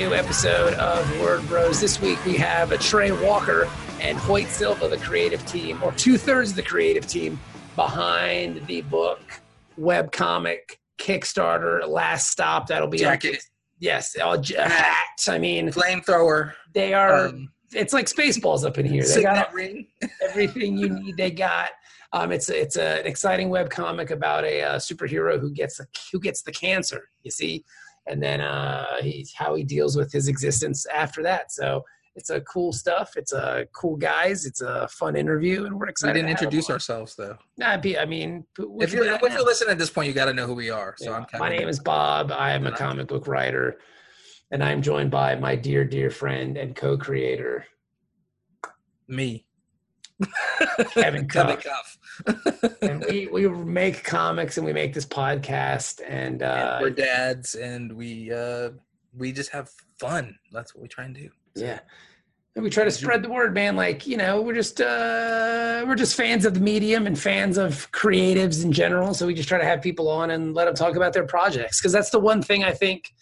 new episode of Word Bros. This week we have a Trey Walker and Hoyt Silva, the creative team, or two thirds of the creative team behind the book, web comic, Kickstarter, Last Stop. That'll be Jacket. Yes, all jacked. I mean, flamethrower, they are. um, it's like Spaceballs up in here. They got ring. everything you need. They got. Um, it's it's a, an exciting web comic about a uh, superhero who gets a, who gets the cancer. You see, and then uh, he how he deals with his existence after that. So it's a cool stuff. It's a cool guys. It's a fun interview, and we're excited. We didn't to introduce ourselves though. Nah, be- I mean, If you're if now. you're listening at this point, you got to know who we are. So Yeah. I'm my name is Bob. I am a comic book writer, and I'm joined by my dear, dear friend and co-creator me, Kevin Kevin Cuff. Cuff. and we we make comics and we make this podcast and uh And we're dads, and we uh we just have fun. That's what we try and do. yeah and we try to spread the word man like you know we're just uh we're just fans of the medium and fans of creatives in general so we just try to have people on and let them talk about their projects because that's the one thing i think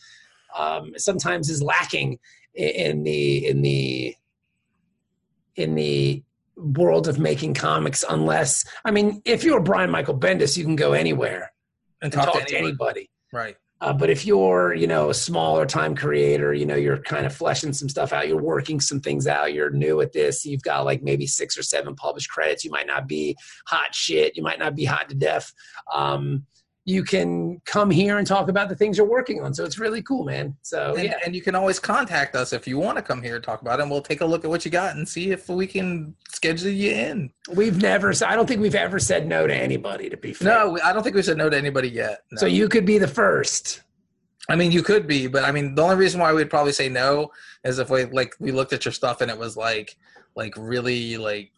um sometimes is lacking in the in the in the world of making comics unless i mean if you're brian michael bendis you can go anywhere And and talk, talk, to, to anybody Right. Uh, but if you're, you know, a smaller time creator, you know, you're kind of fleshing some stuff out, you're working some things out, you're new at this, you've got like maybe six or seven published credits, you might not be hot shit, you might not be hot to death. Um, you can come here and talk about the things you're working on. So it's really cool, man. So and, yeah, and you can always contact us if you want to come here and talk about it. And we'll take a look at what you got and see if we can schedule you in. we've never, I don't think we've ever said no to anybody to be fair. No, I don't think we said no to anybody yet. No. So you could be the first. I mean, you could be, but I mean, the only reason why we'd probably say no is if we like we looked at your stuff and it was like like really like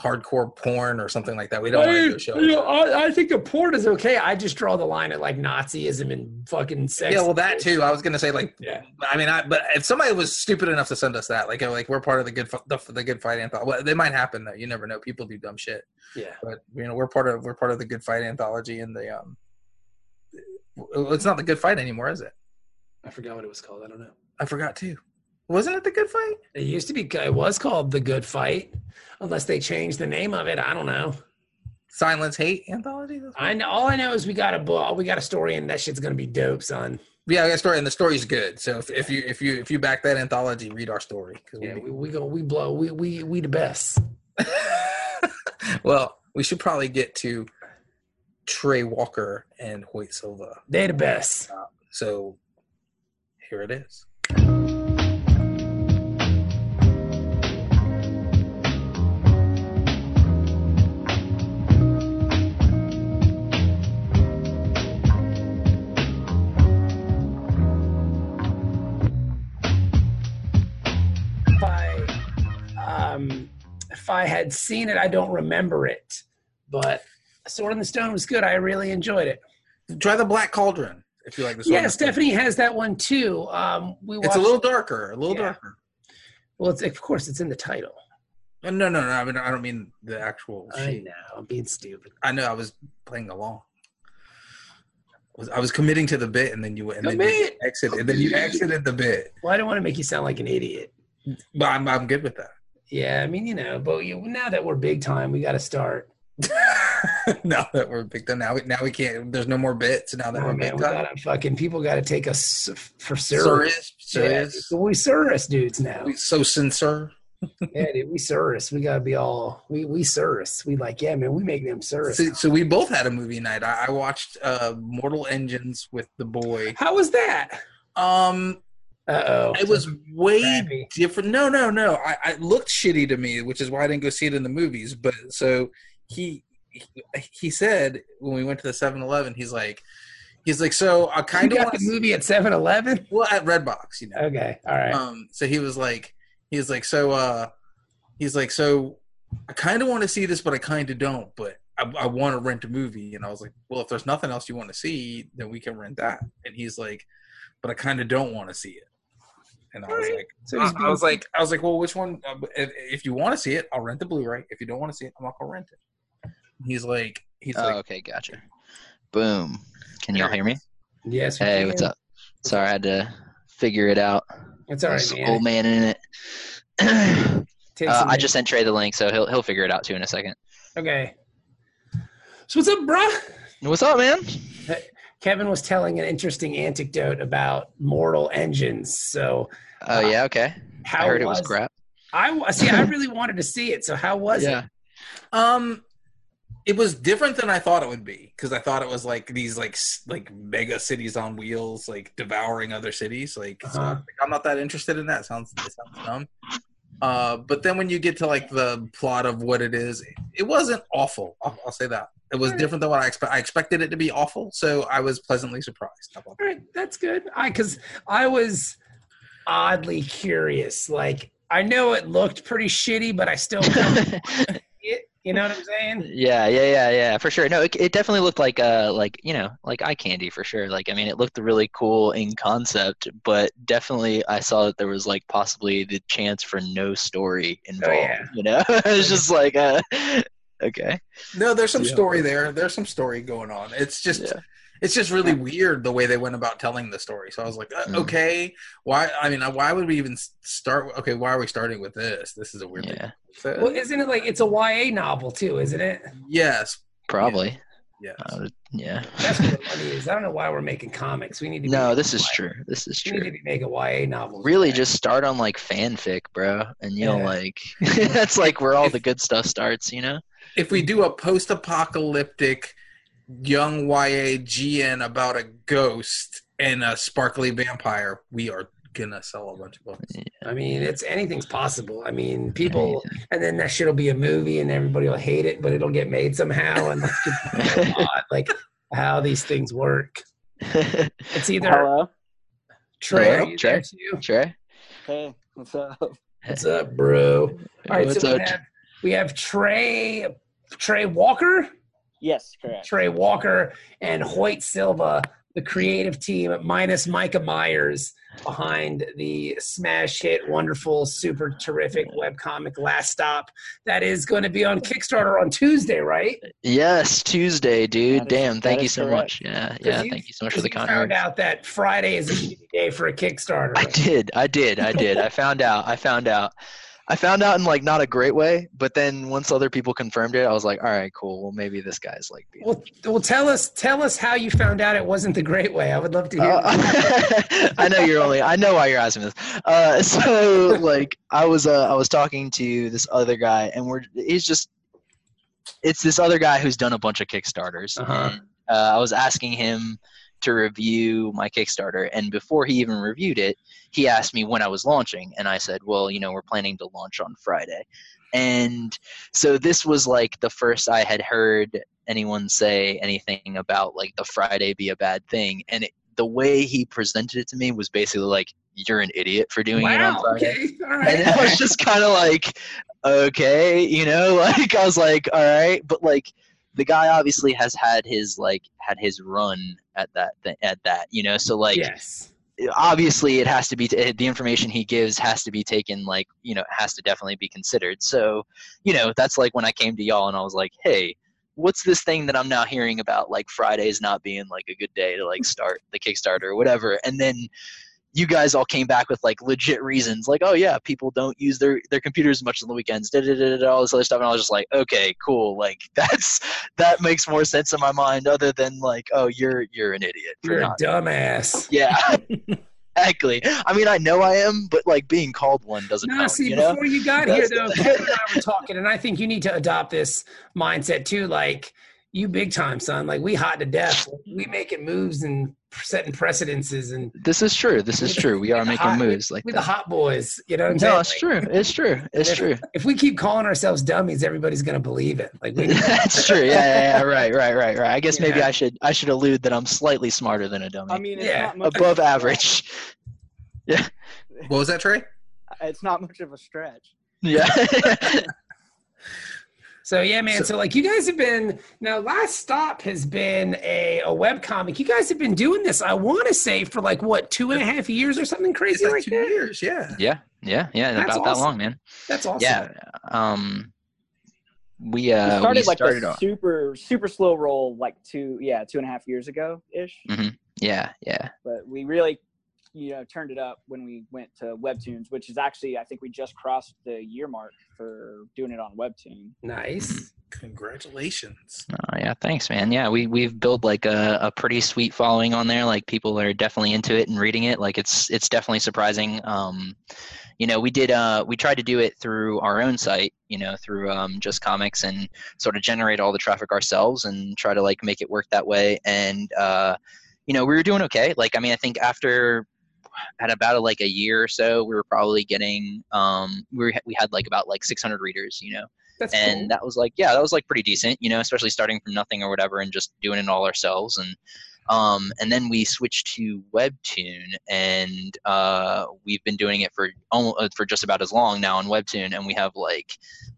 hardcore porn or something like that. We don't want to do a show. You know, I, I think a port is okay. I just draw the line at like Nazism and fucking sex. Yeah, well, that too. I was gonna say like, Yeah. I mean, I but if somebody was stupid enough to send us that, like, like we're part of the good the, the good fight anthology. Well, they might happen though. You never know. People do dumb shit, Yeah. but you know, we're part of we're part of the good fight anthology and the um. It's not the good fight anymore, is it? I forgot what it was called. I don't know. I forgot too. Wasn't it the good fight? It used to be. It was called the Good Fight, unless they changed the name of it. I don't know. Silence Hate anthology. I know. All I know is we got a book. We got a story, and that shit's gonna be dope, son. Yeah, I got a story, and the story's good. So if, if you if you if you back that anthology, read our story. Yeah, we, we go. We blow. We we we the best. well, we should probably get to Trey Walker and Hoyt Silva. They the best. Uh, so here it is. If I had seen it, I don't remember it, but Sword in the Stone was good. I really enjoyed it. Try the Black Cauldron if you like this. Yeah. Stephanie has that one too. Um, we watched, It's a little darker. A little Yeah. darker. well. It's, of course, it's in the title. No, no, no, no. I mean, I don't mean the actual. I sheet. know. I'm being stupid. I know. I was playing along. I was, I was committing to the bit, and then you and then you exited, and then you exited the bit. Well, I don't want to make you sound like an idiot. But I'm I'm good with that. Yeah, I mean, you know, but you, now that we're big time, we got to start. now that we're big time, now we now we can't. There's no more bits. Now that Oh, we're man, big we time. gotta fucking people got to take us for serious. Serious. Yeah, we serious dudes now. We so sincere. yeah, dude, we service. We gotta be all we we service. We like, yeah, man, we make them service. So, so we both had a movie night. I, I watched uh, Mortal Engines with the boy. How was that? Um, oh. it was way Crappy. different. No, no, no. I, I looked shitty to me, which is why I didn't go see it in the movies. But so he he, he said when we went to the 7-Eleven, he's like, he's like, so I kind of got want the movie at 7-Eleven? well at Redbox, you know. Okay, all right. Um, so he was like, he was like, so, uh, he's like, so I kind of want to see this, but I kind of don't, but I, I want to rent a movie. And I was like, well, if there's nothing else you want to see, then we can rent that. And he's like, but I kind of don't want to see it. And I was like, So I, he's I was like, I was like, well, which one? uh, If, if you want to see it, I'll rent the Blu-ray. If you don't want to see it, I'm not gonna rent it. He's like, he's Oh, like, okay, gotcha. Boom. Can y'all hear me? yes. we Hey, can. what's up? Sorry, I had to figure it out. It's all right, There's man. Old man in it. uh, I just sent Trey the link, so he'll he'll figure it out too in a second. okay. So what's up, bruh? What's up, man? Kevin was telling an interesting anecdote about Mortal Engines. So Oh yeah, okay. how I heard it was crap. I wa- see. I really wanted to see it. So how was Yeah. Um, it was different than I thought it would be because I thought it was like these like like mega cities on wheels, like devouring other cities. Like, Uh-huh. I'm, like, I'm not that interested in that. Sounds it sounds dumb. Uh, but then when you get to like the plot of what it is, it wasn't awful. I'll, I'll say that it was different than what I expect. I expected it to be awful, so I was pleasantly surprised. About it? All right, that's good. I because I was oddly curious. Like I know it looked pretty shitty, but I still it. You know what I'm saying? yeah, yeah, yeah, yeah, for sure. No, it, it definitely looked like uh like you know like eye candy for sure. Like I mean, it looked really cool in concept, but definitely I saw that there was like possibly the chance for no story involved. yeah. You know, it's just like uh, okay. No, there's some Yeah. story there. There's some story going on. It's just Yeah. It's just really weird the way they went about telling the story. So I was like, uh, Mm. okay, why? I mean, uh, why would we even start? Okay, why are we starting with this? This is a weird. Yeah, Thing. Well, isn't it like it's a YA novel too? Isn't it? yes, probably. yes. I would- yeah. That's what the money is. I don't know why we're making comics. We need to. No, this is YA. true. This is true. We need to true. be making YA novels. Really, just start on like fanfic, bro, and you'll Yeah. like. that's like where all the good stuff starts, you know. if we do a post-apocalyptic young YA GN about a ghost and a sparkly vampire, we are gonna sell a bunch of books. I mean, it's anything's possible. I mean, people, and then that shit'll be a movie, and everybody will hate it, but it'll get made somehow, and like, it's odd, like how these things work. It's either Hello. Trey, Hello, are you Trey? there? Trey, Hey, what's up? What's up, bro? All right, what's so we up? have, we have Trey, Trey Walker, Yes, correct. Trey Walker, and Hoyt Silva, the creative team minus Micah Myers behind the smash hit, wonderful, super terrific webcomic Last Stop that is going to be on Kickstarter on Tuesday, right? Yes, Tuesday, dude. That is- Damn, that thank you so correct. much. Yeah, yeah. you- Thank you so much for the you kind found out that Friday is a day for a Kickstarter. I did, I did, I did. I found out. I found out. I found out in like not a great way, but then once other people confirmed it, I was like, all right, cool. Well, maybe this guy's like. being- Well, well, tell us, tell us how you found out it wasn't the great way. I would love to hear. Uh. I know you're only. I know why you're asking this. Uh, so like, I was uh, I was talking to this other guy, and we're he's just. It's this other guy who's done a bunch of Kickstarters. Uh-huh. And, uh, I was asking him to review my Kickstarter, and before he even reviewed it, he asked me when I was launching, and I said, "Well, you know, we're planning to launch on Friday." And so this was like the first I had heard anyone say anything about like the Friday be a bad thing, and it, the way he presented it to me was basically like, "You're an idiot for doing it on wow. Friday." Okay. All and right. I was just kind of like, okay, you know, like I was like, all right, but like the guy obviously has had his like had his run at that at that, you know, so like yes. obviously it has to be t- eh, the information he gives has to be taken like you know it has to definitely be considered. So you know that's like when I came to y'all and I was like, hey. What's this thing that I'm now hearing about, like Fridays not being like a good day to like start the Kickstarter or whatever? And then you guys all came back with like legit reasons, like, oh yeah, people don't use their their computers much on the weekends, da da da da, all this other stuff, and I was just like, okay, cool, like that's that makes more sense in my mind, other than like, oh, you're you're an idiot You're a dumbass. yeah. exactly. I mean, I know I am, but like being called one doesn't No, count. see, you know? before you got here, though, and I were talking, and I think you need to adopt this mindset too. Like, you big time, son. Like, we hot to death. We making moves and setting precedences, and This is true. This is true. We We're making hot- moves like we the hot boys. You know what I'm saying? No, it's Like, true. It's true. It's if, true. If we keep calling ourselves dummies, everybody's gonna believe it. Like, we, That's true. Yeah, yeah, yeah. Right, right, right, right. I guess maybe Yeah. I should I should allude that I'm slightly smarter than a dummy. I mean, it's Yeah, not much above average. Yeah. What was that, Trey? It's not much of a stretch. Yeah. So yeah, man. So- So, like you guys have been now. Last stop has been a, a web comic. You guys have been doing this. I want to say for like what two and a half years or something crazy like like two that. years. Yeah. yeah, yeah, yeah. That's about that long, man. That's awesome. Yeah. Um we We uh started we like started a off- super super slow roll like two yeah two and a half years ago ish. yeah, yeah. But we really you know turned it up when we went to Webtoons, which is actually I think we just crossed the year mark for doing it on Webtoon. Nice. Congratulations. Oh yeah, thanks, man. Yeah, we we've built like a, a pretty sweet following on there. Like people are definitely into it and reading it. Like it's it's definitely surprising. Um, you know, we did uh we tried to do it through our own site, you know, through um just comics and sort of generate all the traffic ourselves and try to like make it work that way. And uh, you know, we were doing okay. Like I mean, I think after at about like a year or so, we were probably getting um we were, we had like about like 600 readers, you know That's and cool. that was like yeah that was like pretty decent you know especially starting from nothing or whatever and just doing it all ourselves and um and then we switched to webtoon and uh we've been doing it for almost for just about as long now on webtoon and we have like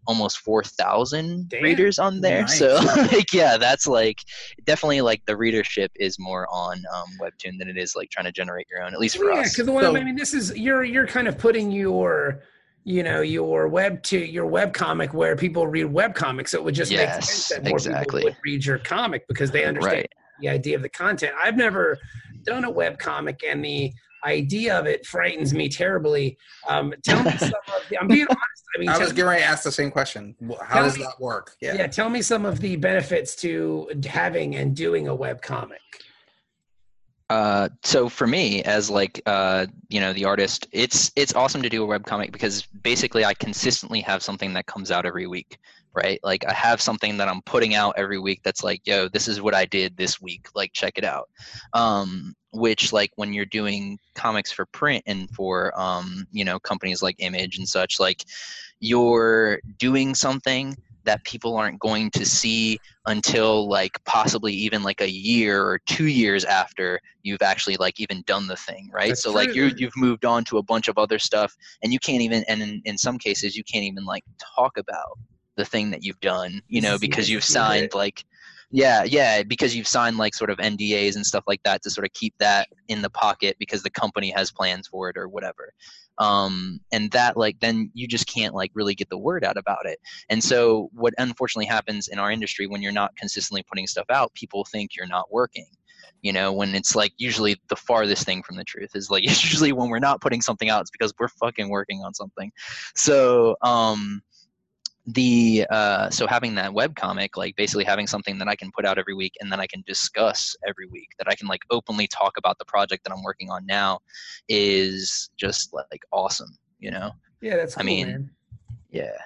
almost 4000 readers on there so like yeah that's like definitely like the readership is more on um webtoon than it is like trying to generate your own at least for Well, yeah, us because the one So- I mean, this is you're you're kind of putting your you know your web to your web comic where people read web comics. So it would just make Yes, sense that more exactly. people would read your comic because they understand right the idea of the content. I've never done a web comic, and the idea of it frightens me terribly. Um, tell me some of the, I'm being honest. I mean, I was getting ready to ask the same question. How does me- that work? yeah. Yeah. tell me some of the benefits to having and doing a web comic. Uh, so for me, as like uh, you know, the artist, it's it's awesome to do a webcomic because basically I consistently have something that comes out every week, right? Like I have something that I'm putting out every week that's like, yo, this is what I did this week. Like check it out. Um, which like when you're doing comics for print and for um, you know companies like Image and such, like you're doing something that people aren't going to see until like possibly even like a year or two years after you've actually like even done the thing right That's so like true. you you've moved on to a bunch of other stuff and you can't even and in, in some cases you can't even like talk about the thing that you've done you know because you've signed like yeah yeah because you've signed like sort of ndas and stuff like that to sort of keep that in the pocket because the company has plans for it or whatever um and that like then you just can't like really get the word out about it and so, what unfortunately happens in our industry when you're not consistently putting stuff out, people think you're not working. You know, when it's like usually the farthest thing from the truth is like usually when we're not putting something out, it's because we're fucking working on something. So, um, the uh, so having that web comic, like basically having something that I can put out every week and then I can discuss every week, that I can like openly talk about the project that I'm working on now, is just like awesome. You know? Yeah, that's I mean, man. Yeah.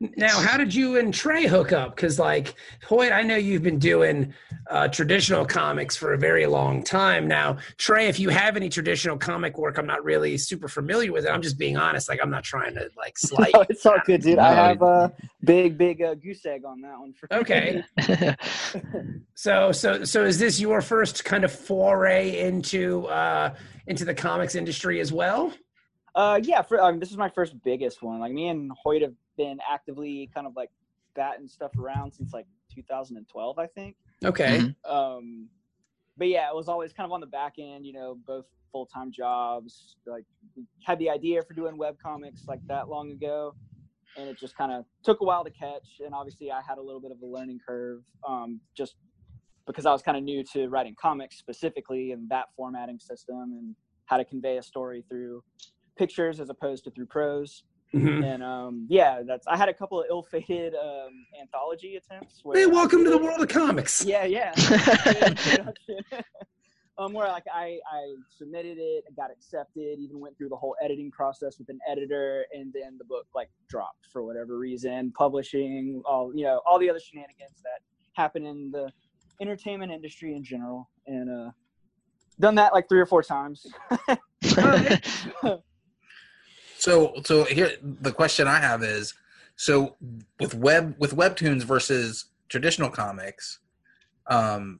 Now, how did you and Trey hook up? Because, like, Hoyt, I know you've been doing uh, traditional comics for a very long time now. Trey, if you have any traditional comic work, I'm not really super familiar with it. I'm just being honest. Like, I'm not trying to like slight. No, it's all good, dude. I have a big, big uh, goose egg on that one. For Okay. So, so, so, is this your first kind of foray into uh, into the comics industry as well? Uh, yeah, for, um, this is my first biggest one. Like me and Hoyt have been actively kind of like batting stuff around since like 2012, I think. Okay. Mhm. Um, but yeah, it was always kind of on the back end, you know, both full time jobs. Like had the idea for doing web comics like that long ago, and it just kind of took a while to catch. And obviously, I had a little bit of a learning curve, um, just because I was kind of new to writing comics specifically and that formatting system and how to convey a story through pictures as opposed to through prose. Mhm. And um, yeah, that's I had a couple of ill-fated um, anthology attempts. Where Hey, welcome to the world of comics. Yeah, yeah. um, where like I, I submitted it, it got accepted, even went through the whole editing process with an editor, and then the book like dropped for whatever reason, publishing, all you know, all the other shenanigans that happen in the entertainment industry in general, and uh, done that like three or four times. So so here the question I have is so with web with webtoons versus traditional comics, um,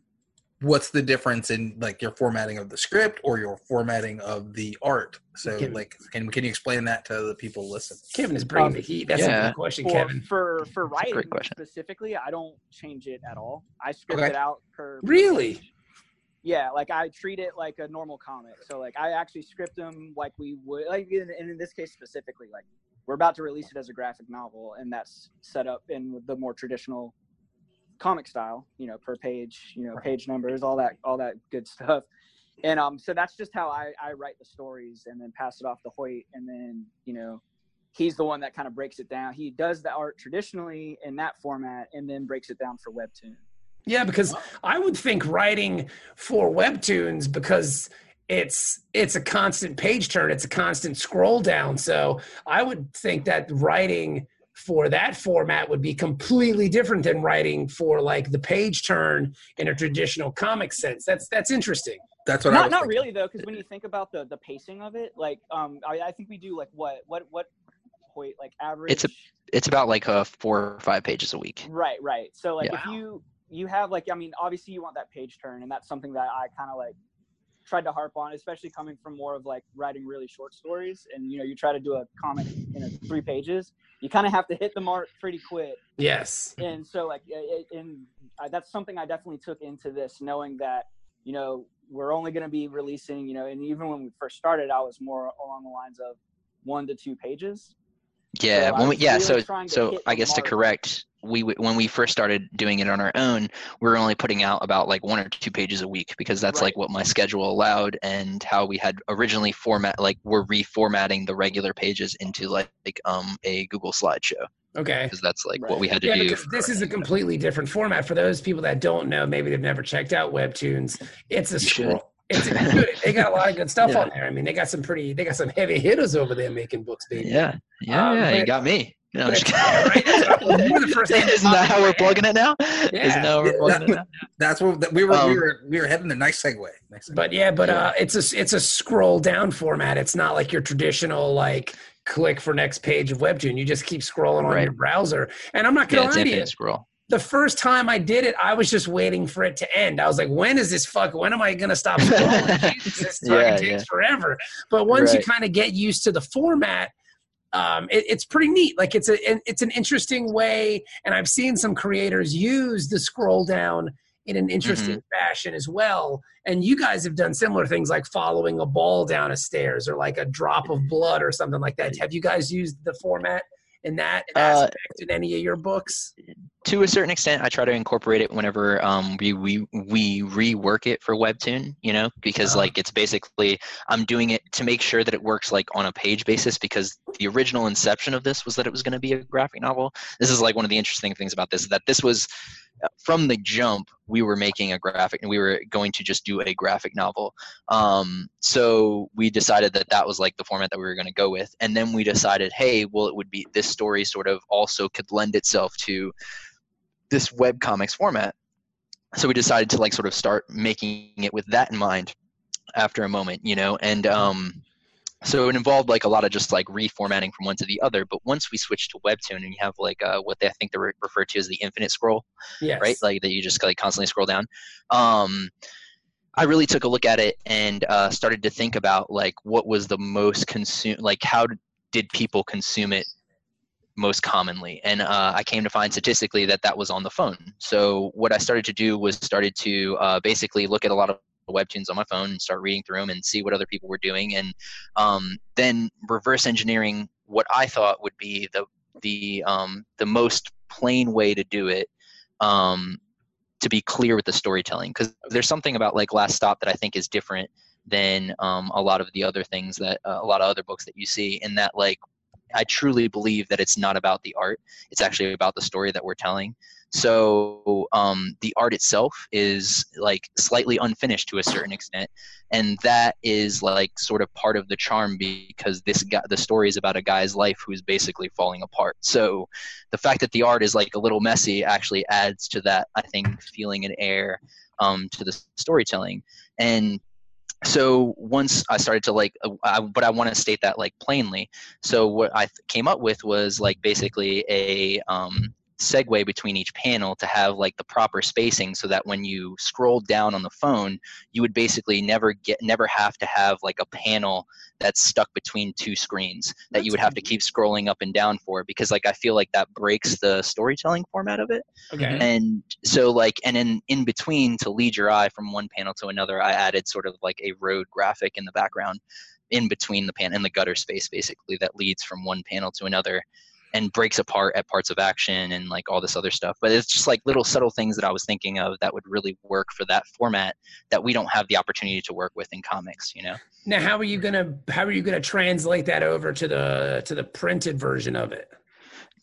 what's the difference in like your formatting of the script or your formatting of the art? So Can- like can can you explain that to the people listening? Kevin is bringing Um, the heat. That's a good question, for, Kevin. for for a writing specifically, I don't change it at all. I script Okay. it out per per Really? page. Yeah, like I treat it like a normal comic. So like I actually script them like we would like in, and in this case specifically like we're about to release it as a graphic novel and that's set up in the more traditional comic style, you know, per page, you know, page numbers, all that all that good stuff. And um so that's just how I I write the stories and then pass it off to Hoyt and then, you know, he's the one that kind of breaks it down. He does the art traditionally in that format and then breaks it down for webtoon. Yeah, because I would think writing for webtoons because it's it's a constant page turn, it's a constant scroll down. So I would think that writing for that format would be completely different than writing for like the page turn in a traditional comic sense. That's that's interesting. That's what I not was not thinking. really though, because when you think about the the pacing of it, like um, I, I think we do like what what what point like average. It's a- it's about like uh, four or five pages a week. right, right. So like Yeah. if you you have like I mean obviously you want that page turn, and that's something that I kind of like tried to harp on, especially coming from more of like writing really short stories, and you know you try to do a comic in a, three pages, you kind of have to hit the mark pretty quick Yes. and so like it, and I, that's something I definitely took into this, knowing that you know we're only going to be releasing, you know, and even when we first started, I was more along the lines of one to two pages. Yeah, So I when we, yeah, really so so I the guess to correct, we when we first started doing it on our own, we were only putting out about like one or two pages a week because that's like what my schedule allowed and how we had originally format like we're reformatting the regular pages into like, like um a Google slideshow Okay. because that's like Right. what we had to Yeah, do. because this is a completely different format. For those people that don't know, maybe they've never checked out Webtoons. It's a You should. scroll. It's a, dude, they got a lot of good stuff Yeah. on there. I mean, they got some pretty, they got some heavy hitters over there making books, baby. Yeah, yeah, Um, yeah. but- You got me. No, but right, that's what- you were the first Isn't that how we're plugging it now? Yeah. Isn't that how we're Yeah, plugging it now? That's what we were we Um, were we were heading the nice segue. Nice segue. But yeah, but Yeah. uh, it's a it's a scroll down format. It's not like your traditional like click for next page of Webtoon. You just keep scrolling on your browser. And I'm not gonna it's lie to you. scroll. The first time I did it, I was just waiting for it to end. I was like, "When is this fuck? When am I gonna stop scrolling? Jesus, this fucking Yeah, takes yeah. forever." But once you kind of get used to the format, um, it, it's pretty neat. Like it's a it's an interesting way, and I've seen some creators use the scroll down in an interesting fashion as well. And you guys have done similar things like following a ball down a stairs or like a drop of blood or something like that. Have you guys used the format in that Uh, aspect in any of your books? to a certain extent i try to incorporate it whenever um, we, we we rework it for webtoon you know because Uh-huh. like it's basically i'm doing it to make sure that it works like on a page basis because the original inception of this was that it was going to be a graphic novel this is like one of the interesting things about this that this was uh, from the jump we were making a graphic and we were going to just do a graphic novel. Um, so we decided that that was like the format that we were going to go with and then we decided hey well it would be this story sort of also could lend itself to this web comics format. So we decided to like sort of start making it with that in mind after a moment you know and um so it involved like a lot of just like reformatting from one to the other but once we switched to webtoon and you have like uh, what they i think they re- refer to as the infinite scroll Yes. right? Like that you just like constantly scroll down. Um, I really took a look at it and uh, started to think about like what was the most consume, like how did people consume it most commonly? And uh, I came to find statistically that that was on the phone. So what I started to do was started to uh, basically look at a lot of webtoons on my phone and start reading through them and see what other people were doing. And um, then reverse engineering what I thought would be the the um, the most plain way to do it um, to be clear with the storytelling. Because there's something about like last stop that i think is different than um, a lot of the other things that uh, a lot of other books that you see in that like i truly believe that it's not about the art. It's actually about the story that we're telling So um, the art itself is like slightly unfinished to a certain extent, and that is like sort of part of the charm because this guy, the story is about a guy's life who's basically falling apart. So the fact that the art is like a little messy actually adds to that, I think, feeling and air um, to the storytelling. And so once I started to like, uh, I, but I want to state that like plainly. So what I th- came up with was like basically a um, segue between each panel to have like the proper spacing so that when you scroll down on the phone you would basically never get never have to have like a panel that's stuck between two screens that you would have to keep scrolling up and down for because like i feel like that breaks the storytelling format of it. Okay. and so like and in in between to lead your eye from one panel to another i added sort of like a road graphic in the background in between the pan and the gutter space basically that leads from one panel to another and breaks apart at parts of action and like all this other stuff. But it's just like little subtle things that i was thinking of that would really work for that format that we don't have the opportunity to work with in comics you know? Now, how are you gonna how are you gonna translate that over to the to the printed version of it?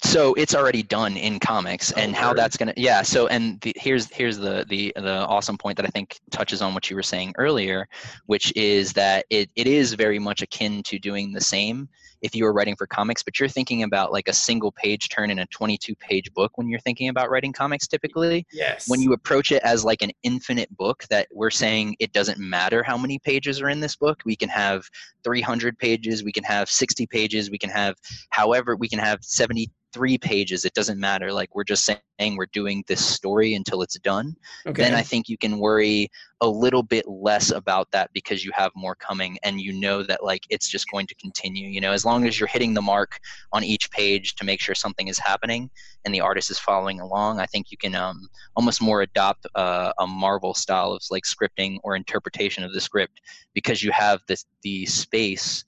so it's already done in comics and Oh, how that's going to yeah so and the, here's here's the the the awesome point that i think touches on what you were saying earlier which is that it, it is very much akin to doing the same if you were writing for comics but you're thinking about like a single page turn in a 22 page book when you're thinking about writing comics typically Yes. when you approach it as like an infinite book that we're saying it doesn't matter how many pages are in this book we can have 300 pages we can have 60 pages we can have however we can have 73 pages it doesn't matter like we're just saying we're doing this story until it's done okay. then i think you can worry a little bit less about that because you have more coming and you know that like it's just going to continue you know as long as you're hitting the mark on each page to make sure something is happening and the artist is following along i think you can um, almost more adopt uh, a marvel style of like scripting or interpretation of the script because you have the space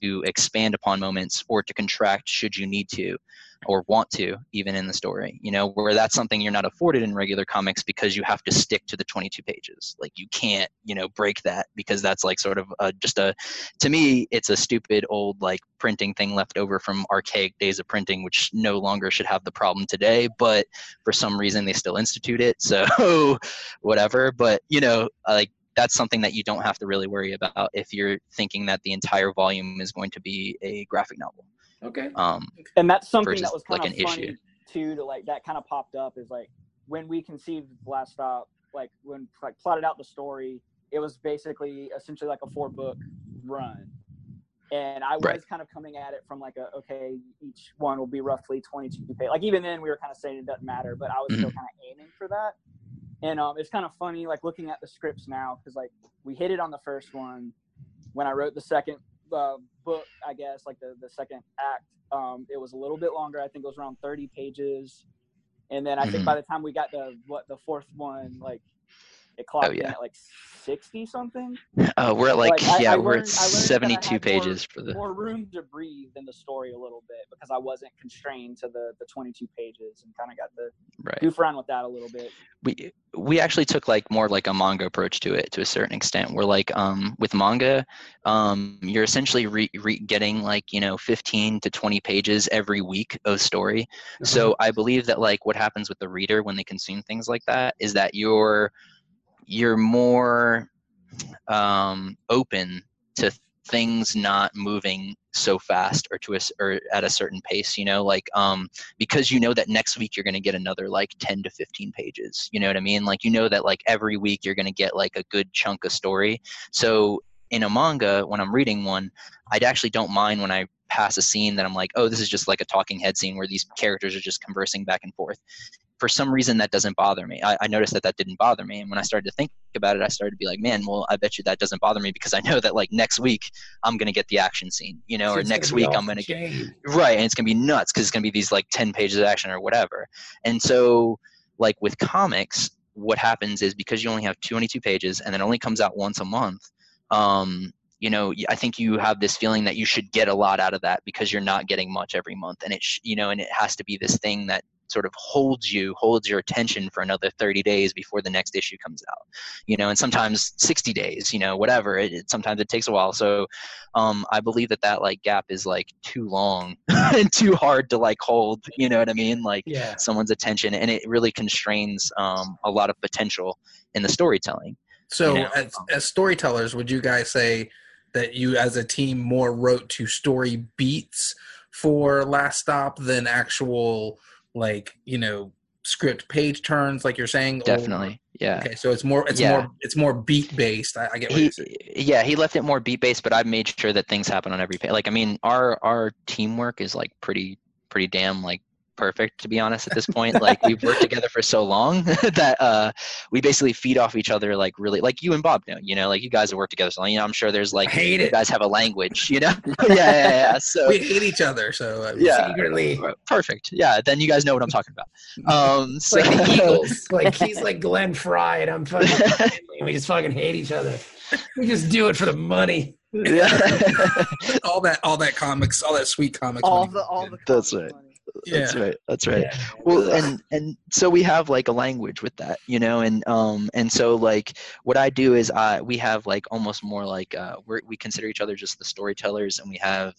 to expand upon moments or to contract should you need to or want to even in the story you know where that's something you're not afforded in regular comics because you have to stick to the 22 pages. Like you can't you know break that because that's like sort of a, just a to me it's a stupid old like printing thing left over from archaic days of printing which no longer should have the problem today but for some reason they still institute it so whatever. But you know like that's something that you don't have to really worry about if you're thinking that the entire volume is going to be a graphic novel okay. um, and that's something versus, that was kind like, of an funny issue. too to like that kind of popped up is like when we conceived last stop like when like plotted out the story it was basically essentially like a four book run and i was Right. kind of coming at it from like a okay each one will be roughly 22 pages like even then we were kind of saying it doesn't matter but i was still Mhm. kind of aiming for that and um, it's kind of funny like looking at the scripts now because like we hit it on the first one when i wrote the second uh, book i guess like the, the second act um, it was a little bit longer i think it was around 30 pages and then i think Mhm. by the time we got the what the fourth one like it clocked Oh, yeah. at like 60 something. Uh, we're at like, Like, yeah I we're learned- at I learned that I 72 had pages for the more room to breathe in the story a little bit because i wasn't constrained to the the 22 pages and kind of got the right. goof around with that a little bit. We we actually took like more like a manga approach to it to a certain extent. We're like um with manga um you're essentially re- re- getting like you know 15 to 20 pages every week of story. So i believe that like what happens with the reader when they consume things like that is that you're you're more um open to things not moving so fast or to a or at a certain pace you know like um because you know that next week you're going to get another like 10 to 15 pages you know what i mean? Like you know that like every week you're going to get like a good chunk of story. So in a manga when i'm reading one i actually don't mind when i pass a scene that i'm like oh this is just like a talking head scene where these characters are just conversing back and forth for some reason that doesn't bother me. I, I noticed that that didn't bother me. And when i started to think about it i started to be like man well i bet you that doesn't bother me because i know that like next week i'm going to get the action scene you know So or next week i'm going to get right and it's going to be nuts because it's going to be these like 10 pages of action or whatever. And so like with comics what happens is because you only have 22 pages and it only comes out once a month um you know i think you have this feeling that you should get a lot out of that because you're not getting much every month. And it sh- you know and it has to be this thing that sort of holds you holds your attention for another 30 days before the next issue comes out you know and sometimes 60 days you know whatever it, it sometimes it takes a while. So um i believe that that like gap is like too long and too hard to like hold you know what i mean? Like Yeah. someone's attention and it really constrains um a lot of potential in the storytelling So, you know, as, as storytellers, would you guys say that you, as a team, more wrote to story beats for Last Stop than actual, like you know, script page turns, like you're saying? or- definitely yeah Okay, so it's more, it's Yeah. more, it's more beat based. I, I get what he, yeah, he left it more beat based, but I made sure that things happen on every page. Like, I mean, our our teamwork is like pretty pretty damn like perfect to be honest at this point. like, we've worked together for so long that uh, we basically feed off each other. Like, really, like you and Bob know, you know, like you guys have worked together so long. You know, I'm sure there's like I hate you it. guys have a language, you know. yeah, yeah, yeah. So We hate each other, so uh, Yeah. Secretly. perfect. Yeah, then you guys know what I'm talking about. Um, so like the Eagles. Like he's like Glenn Frey and I'm fucking we just fucking hate each other. We just do it for the money. yeah. all that, all that comics, all that sweet comics. all money. the all the That's comic right. money. That's right. That's right. Yeah. well and and so we have like a language with that you know and um and so like what i do is i we have like almost more like uh we're, we consider each other just the storytellers and we have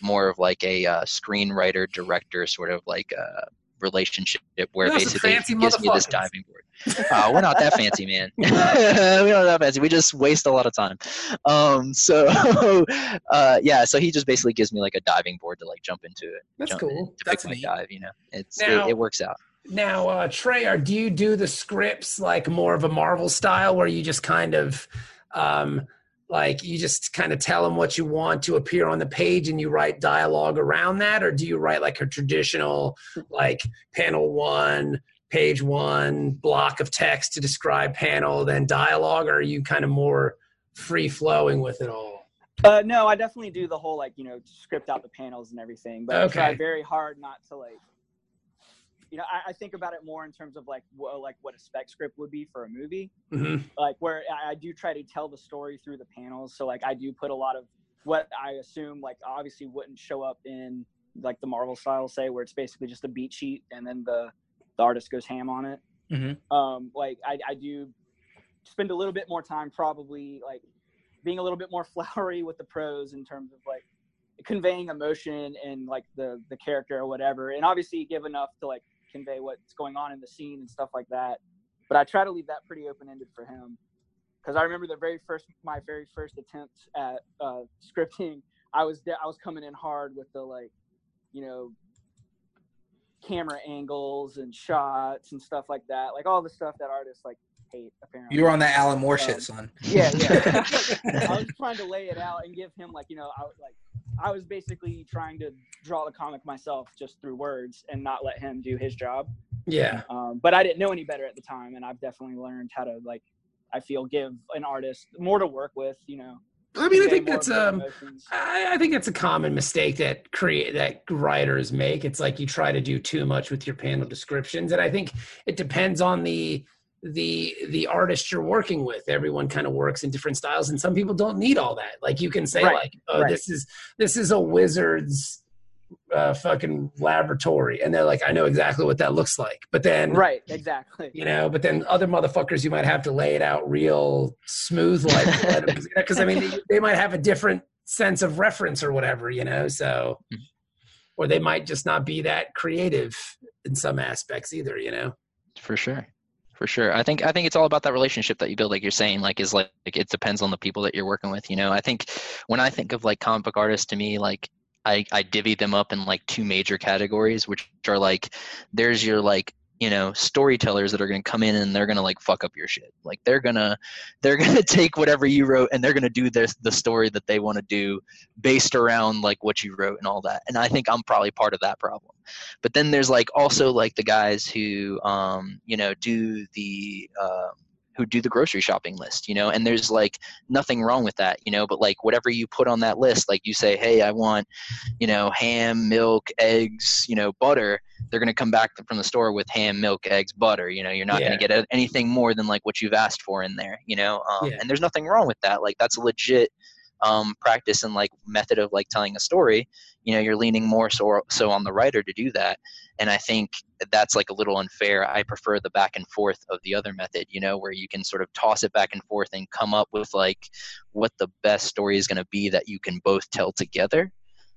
more of like a uh, screenwriter director sort of like uh relationship where You're basically he gives me this diving board. Uh, we're not that fancy man. We're not that fancy. We just waste a lot of time. Um so uh yeah so he just basically gives me like a diving board to like jump into it That's cool. to That's neat. dive you know? It's Now- it, it works out. Now, uh, Treyar, do you do the scripts like more of a Marvel style where you just kind of um, like you just kind of tell them what you want to appear on the page and you write dialogue around that? Or do you write like a traditional, like panel one, page one, block of text to describe panel, then dialogue? Or are you kind of more free flowing with it all? Uh, no, I definitely do the whole like you know script out the panels and everything, but I try very hard not to like. You know, I, I think about it more in terms of like what like what a spec script would be for a movie, hmm like where I, I do try to tell the story through the panels. So like I do put a lot of what I assume like obviously wouldn't show up in like the Marvel style, say where it's basically just a beat sheet and then the the artist goes ham on it. Mhm. Um, like I, I do spend a little bit more time probably like being a little bit more flowery with the prose in terms of like conveying emotion and like the the character or whatever and obviously give enough to like convey what's going on in the scene and stuff like that but i try to leave that pretty open-ended for him because i remember the very first my very first attempt at uh, scripting i was de- i was coming in hard with the like you know camera angles and shots and stuff like that like all the stuff that artists like hate apparently You were on that Alan Moore shit, Um, son. yeah, yeah. I was trying to lay it out and give him like you know, I was like I was basically trying to draw the comic myself just through words and not let him do his job. Yeah. Um, but I didn't know any better at the time, and I've definitely learned how to like I feel give an artist more to work with. You know, I mean, I think that's um. I, I think that's a common mistake that create that writers make. It's like you try to do too much with your panel descriptions, and I think it depends on the the the artist you're working with. Everyone kind of works in different styles, and some people don't need all that. Like you can say, Right, like, "Oh, right. this is this is a wizard's uh, fucking laboratory," and they're like, "I know exactly what that looks like," but then right, exactly. you know but then other motherfuckers you might have to lay it out real smooth like because i mean they, they might have a different sense of reference or whatever you know so Mhm. or they might just not be that creative in some aspects either you know for sure for sure. I think i think it's all about that relationship that you build like you're saying like is like, like it depends on the people that you're working with you know? I think when i think of like comic book artists to me like i i divvy them up in like two major categories which are like there's your like you know storytellers that are going to come in and they're going to like fuck up your shit. Like they're going to they're going to take whatever you wrote and they're going to do this the story that they want to do based around like what you wrote and all that. And i think i'm probably part of that problem. But then there's like also like the guys who um you know do the um who do the grocery shopping list you know and there's like nothing wrong with that you know but like whatever you put on that list like you say hey i want you know ham milk eggs you know butter they're going to come back from the store with ham milk eggs butter you know you're not Yeah. going to get anything more than like what you've asked for in there you know um, Yeah. and there's nothing wrong with that like that's a legit um, practice and like method of like telling a story, you know, you're leaning more so so on the writer to do that. And I think that's like a little unfair. I prefer the back and forth of the other method, you know, where you can sort of toss it back and forth and come up with like what the best story is going to be that you can both tell together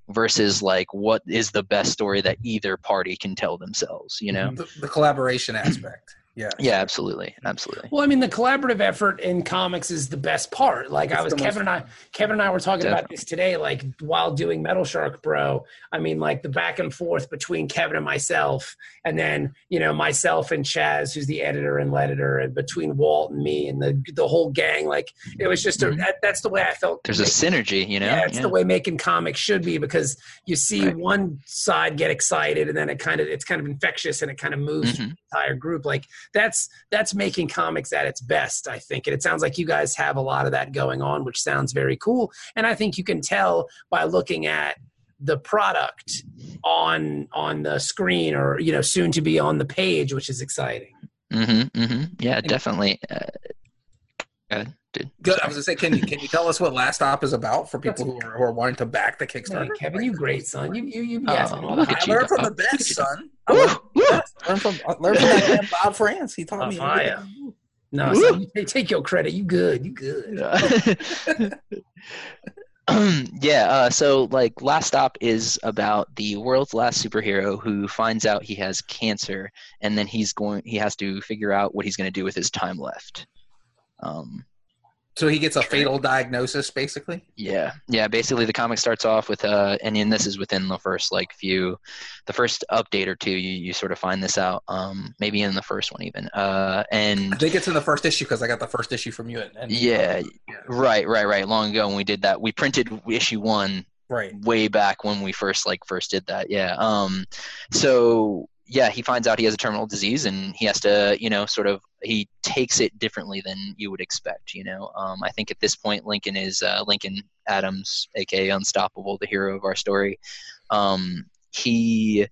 versus like what is the best story that either party can tell themselves, you know? the, the collaboration aspect. Yeah. Yeah, absolutely. Absolutely. Well, I mean, the collaborative effort in comics is the best part. Like I was the most- Kevin and I, Kevin and I were talking about this today. Like while doing Metal Shark Bro, I mean, like the back and forth between Kevin and myself, and then you know myself and Chaz, who's the editor and editor, and between Walt and me and the the whole gang. Like it was just a, Mhm. that, that's the way I felt. There's a synergy, you know? yeah, it's the way making comics should be because you see Right. one side get excited and then it kind of it's kind of infectious and it kind of moves Mhm. entire group like that's that's making comics at its best i think and it sounds like you guys have a lot of that going on which sounds very cool and i think you can tell by looking at the product on on the screen or you know soon to be on the page which is exciting Mm-hmm, mm-hmm. Yeah, definitely. Uh, go ahead, dude. Good. I was gonna say, can you can you tell us what Last Stop is about for people who are, who are wanting to back the Kickstarter? Man, kevin you great son you you you Oh, yes, all the look at I you. learned from the best, you. son. I Woo, learned, woo. learn from I learned from that man Bob France. He taught Oh, me. fire. no Woo. son, you take, take your credit you good you good yeah, uh, so like Last Stop is about the world's last superhero who finds out he has cancer and then he's going he has to figure out what he's going to do with his time left. Um, So he gets a fatal diagnosis, basically. yeah, yeah. Basically, the comic starts off with, uh, and then this is within the first like few, the first update or two. You, you sort of find this out, um, maybe in the first one even. Uh, and I think it's in the first issue because I got the first issue from you. And, and yeah, Yeah. right, right, right. Long ago when we did that, we printed issue one right. way back when we first like first did that. Yeah. Um. So yeah, he finds out he has a terminal disease, and he has to, you know, sort of he takes it differently than you would expect. You know. Um. I think at this point, Lincoln is uh, Lincoln Adams, aka Unstoppable, the hero of our story. Um. He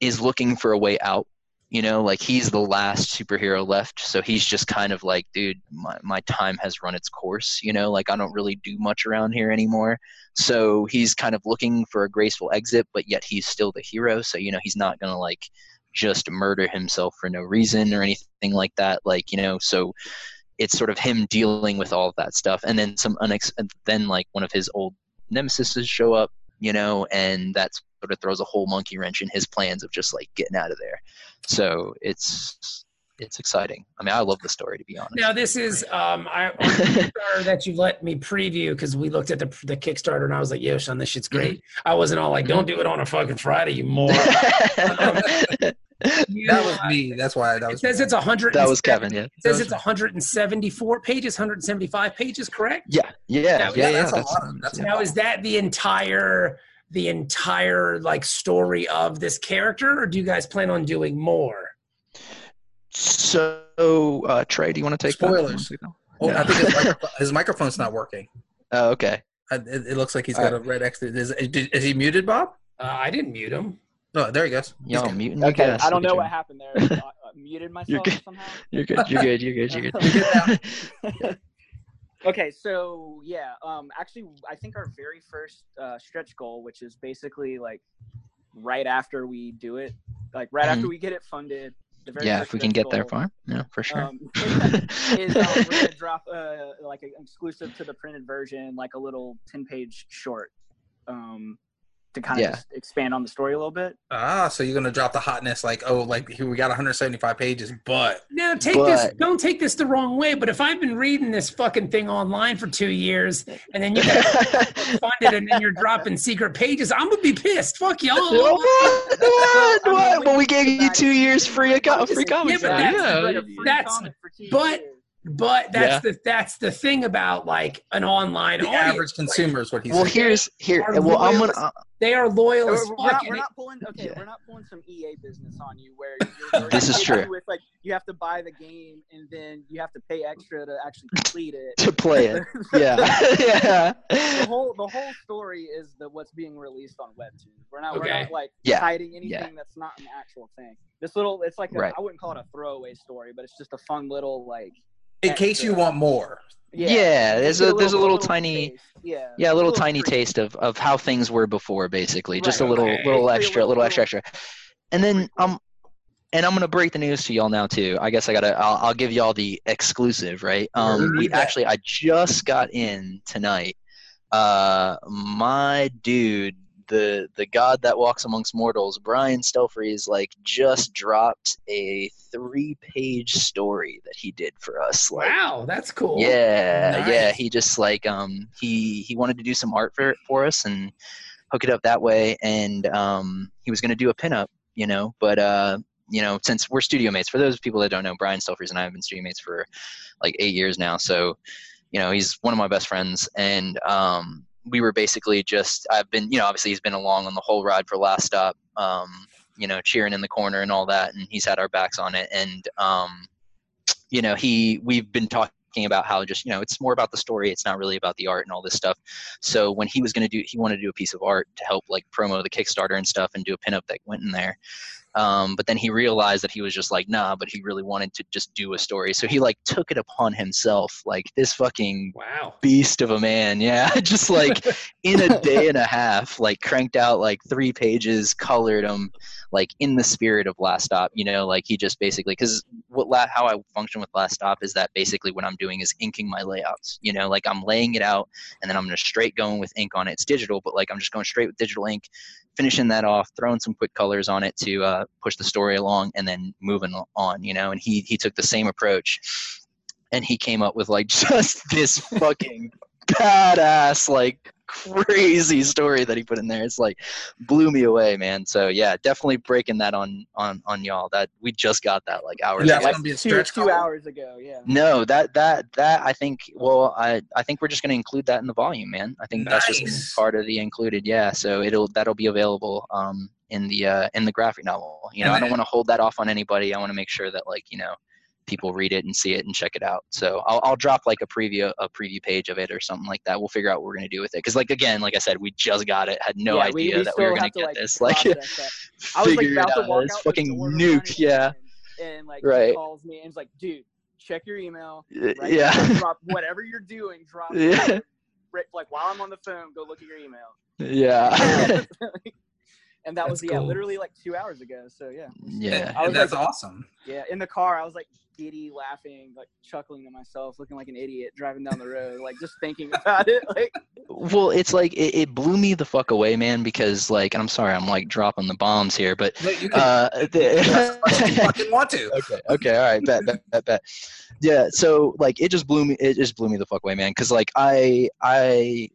is looking for a way out. You know, like he's the last superhero left, so he's just kind of like, dude, my, my time has run its course. You know, like I don't really do much around here anymore. So he's kind of looking for a graceful exit, but yet he's still the hero. So, you know, he's not to like just murder himself for no reason or anything like that. Like, you know, so it's sort of him dealing with all of that stuff. And then some unex- then like one of his old nemesis show up, you know, and that sort of throws a whole monkey wrench in his plans of just like getting out of there. So it's, it's exciting. I mean, I love the story to be honest. Now this is um I on Kickstarter that you let me preview because we looked at the the Kickstarter and I was like, yo, son, this shit's great. I wasn't all like, don't do it on a fucking Friday, you moron. You, That was me. That's why that It was. says it's a hundred. that was Kevin. Yeah. It says it's 174 pages, 175 pages, correct? Yeah. Yeah. That- Yeah. yeah, that's a that's- lot of- that's a Now is that the entire the entire like story of this character, or do you guys plan on doing more? So, uh, Trey, do you want to take that? Spoilers. Oh, I think his, microphone, his microphone's not working. Oh, okay. I, it, it looks like he's got a red X. Is, is, is he muted, Bob? Uh, I didn't mute him. Oh, there he goes. He's Y'all got- muting Okay, guest. I don't know at what happened there. I, I muted myself good. somehow. you. You're good. You're good. You're good. You're good. Okay, so yeah, um, actually, I think our very first uh, stretch goal, which is basically like right after we do it, like right after we get it funded. The very yeah, if we can get there goal, far, yeah, for sure. Um, is uh, we're gonna drop uh, like an exclusive to the printed version, like a little ten-page short, um, to kind of Yeah. just expand on the story a little bit. Ah, so you're gonna drop the hotness like, oh, like here we got 175 pages, but Now take this. Don't take this the wrong way. But if I've been reading this fucking thing online for two years, and then you guys it, and then you're dropping secret pages, I'm gonna be pissed. Fuck y'all. what? What? What? Well, we gave you two years free I'm free comics. but that's- yeah. Like that's- comic for two but- years. But that's the that's the thing about like an online the audience. average consumer is what he's well, saying. here's here. Are Well, I'm gonna. Uh, They are loyal We're, as we're not, we're not pulling okay. Yeah. We're not pulling some EA business on you where you're, you're This is true. With like you have to buy the game and then you have to pay extra to actually complete it. to play it. Yeah. yeah. the whole the whole story is the what's being released on Webtoon. We're not we're not like Yeah. hiding anything Yeah. that's not an actual thing. This little it's like a, Right. I wouldn't call it a throwaway story, but it's just a fun little like in case you want more. Yeah, there's Just a- get there's a little taste. tiny- yeah yeah, a little Little tiny treat. taste of, of how things were before, basically. Just a little okay. little Create a extra, little- little extra, extra. And then um, and I'm gonna break the news to y'all now too. I guess I gotta. I'll, I'll give y'all the exclusive, right? Um, we actually, I just got in tonight. Uh, my dude, the the god that walks amongst mortals, Brian Stelfreeze, like just dropped a three page story that he did for us. Like, Wow, that's cool. yeah, yeah. He just like um he he wanted to do some art for for us and hook it up that way, and um he was gonna do a pinup, you know. But uh you know since we're studio mates, for those people that don't know, Brian Stelfreeze and I have been studio mates for like eight years now, so you know he's one of my best friends, and um we were basically just I've been you know obviously he's been along on the whole ride for Last Stop, um you know cheering in the corner and all that, and he's had our backs on it, and um you know he we've been talking about how just you know it's more about the story it's not really about the art and all this stuff. So when he was going to do he wanted to do a piece of art to help like promo the kickstarter and stuff and do a pinup that went in there um, but then he realized that he was just like nah but he really wanted to just do a story so he like took it upon himself like this fucking Wow. beast of a man yeah just like in a day and a half like cranked out like three pages colored them like in the spirit of last stop you know like he just basically because what la- how i function with last stop is that basically what i'm doing is inking my layouts you know like i'm laying it out and then i'm just straight going with ink on it it's digital but like i'm just going straight with digital ink finishing that off throwing some quick colors on it to uh, push the story along and then moving on you know and he he took the same approach. And he came up with like just this fucking badass like crazy story that he put in there. It's like blew me away man. So yeah definitely breaking that on on on y'all. That we just got that like hours Yeah, ago. it's gonna be a two, two goal. hours ago yeah. No that that that i think well i i think we're just going to include that in the volume man. I think that's just gonna be Nice. part of the included yeah. So it'll that'll be available um in the uh in the graphic novel. You know And i don't want to hold that off on anybody. I want to make sure that like you know people read it and see it and check it out so i'll, I'll drop like a preview a preview page of it or something like that we'll figure out what we're going to do with it because like again like i said we just got it had no Yeah, idea we that we were going have to to, get like, this like. I was like about to out walk out fucking nuke yeah and, and like Right. calls me and he's like, dude, check your email. Right now, yeah drop whatever you're doing. Drop. Yeah. it. Like while I'm on the phone, go look at your email. yeah and that was That's yeah, cool. literally like two hours ago. So yeah, yeah I was that's like- awesome. yeah. In the car, I was like giddy, laughing, like chuckling to myself, looking like an idiot driving down the road, like just thinking about it. Like Well, it's like it, it blew me the fuck away, man. Because like, and I'm sorry, I'm like dropping the bombs here, but But you can uh, as much as you fucking want to. okay, okay, all right, bet, bet, bet, bet. Yeah, so like, it just blew me. It just blew me the fuck away, man. Because like, I, I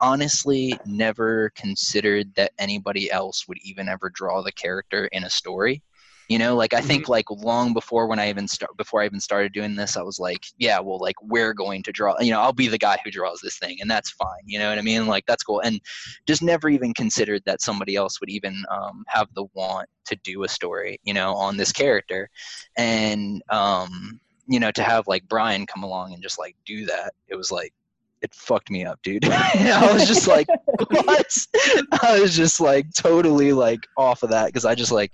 honestly never considered that anybody else would even ever draw the character in a story. You know, like I think like long before when I even start before I even started doing this, I was like, yeah, well, like we're going to draw. You know, I'll be the guy who draws this thing, and that's fine. You know what I mean? Like that's cool. And just never even considered that somebody else would even um, have the want to do a story. You know, on this character, and um, you know, to have like Brian come along and just like do that, it was like it fucked me up, dude. I was just like, what? I was just like totally like off of that because I just like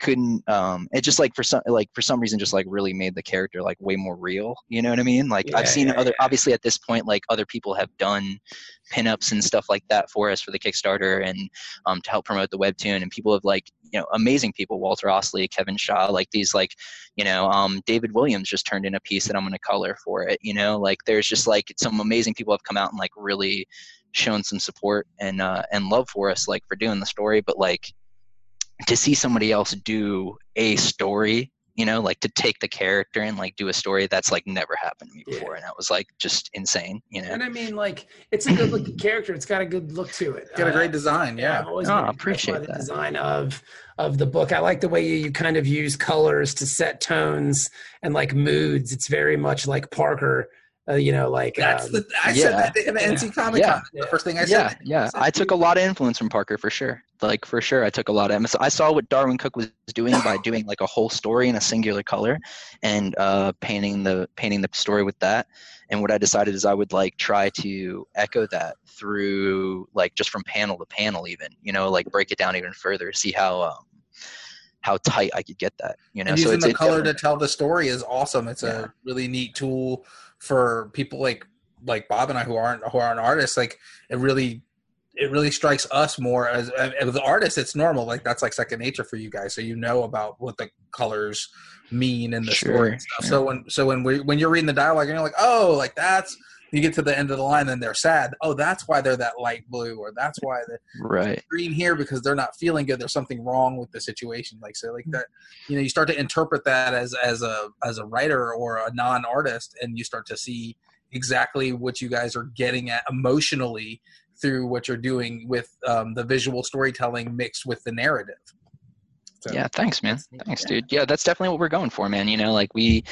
couldn't um it just like for some like for some reason just like really made the character like way more real you know what i mean like Yeah, i've seen yeah, other yeah. obviously at this point like other people have done pinups and stuff like that for us for the kickstarter and um to help promote the webtoon and people have like you know amazing people walter osley kevin shaw like these like you know um david williams just turned in a piece that i'm going to color for it you know like there's just like some amazing people have come out and like really shown some support and uh and love for us like for doing the story but like to see somebody else do a story you know like to take the character and like do a story that's like never happened to me Yeah. before and that was like just insane you know And I mean, like, it's a good looking character. It's got a good look to it. Got a Uh, great design, yeah. I've always Oh, I appreciate the that. design of of the book. I like the way you, you kind of use colors to set tones and like moods. It's very much like Parker. Uh, you know, like That's um, the I yeah. said that to him at Yeah. NC Comic Yeah. Con. The first thing I said. yeah yeah. i took a lot of influence from parker for sure like for sure i took a lot of i saw what darwin cooke was doing by doing like a whole story in a singular color and uh painting the painting the story with that and what i decided is i would like try to echo that through like just from panel to panel even you know like break it down even further see how um how tight i could get that you know And so using it's the color to tell the story is awesome. It's Yeah. a really neat tool for people like like Bob and I who aren't who aren't artists, like it really it really strikes us more as as artists. It's normal, like that's like second nature for you guys, so you know about what the colors mean and the story and stuff. So when so when we when you're reading the dialogue, and you're like, oh, like that's you get to the end of the line and they're sad. Oh, that's why they're that light blue, or that's why the Right. green here because they're not feeling good. There's something wrong with the situation. Like so, like that. You know, you start to interpret that as as a as a writer or a non artist, and you start to see exactly what you guys are getting at emotionally through what you're doing with um, the visual storytelling mixed with the narrative. So, Yeah, thanks, man. Thanks, yeah. dude. Yeah, that's definitely what we're going for, man. You know, like we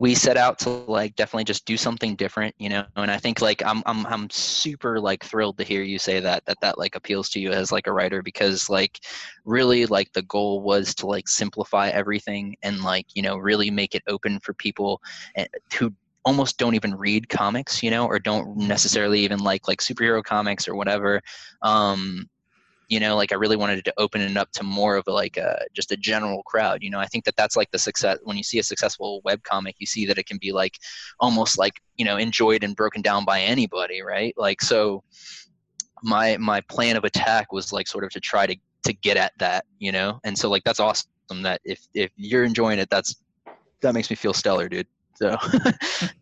we set out to like definitely just do something different, you know. And I think like I'm I'm I'm super like thrilled to hear you say that that that like appeals to you as like a writer because like really like the goal was to like simplify everything and like, you know, really make it open for people eh, who almost don't even read comics, you know, or don't necessarily even like like superhero comics or whatever. Um you know like i really wanted to open it up to more of a, like a just a general crowd you know? I think that that's like the success when you see a successful web comic you see that it can be like almost like you know enjoyed and broken down by anybody right? Like so my my plan of attack was like sort of to try to to get at that you know? And so like that's awesome that if if you're enjoying it that's that makes me feel stellar dude. So